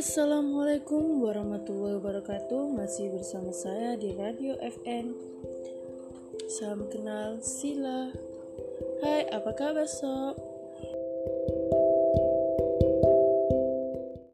Assalamualaikum warahmatullahi wabarakatuh. Masih bersama saya di Radio FN Salam kenal Sila. Hai apa kabar sob?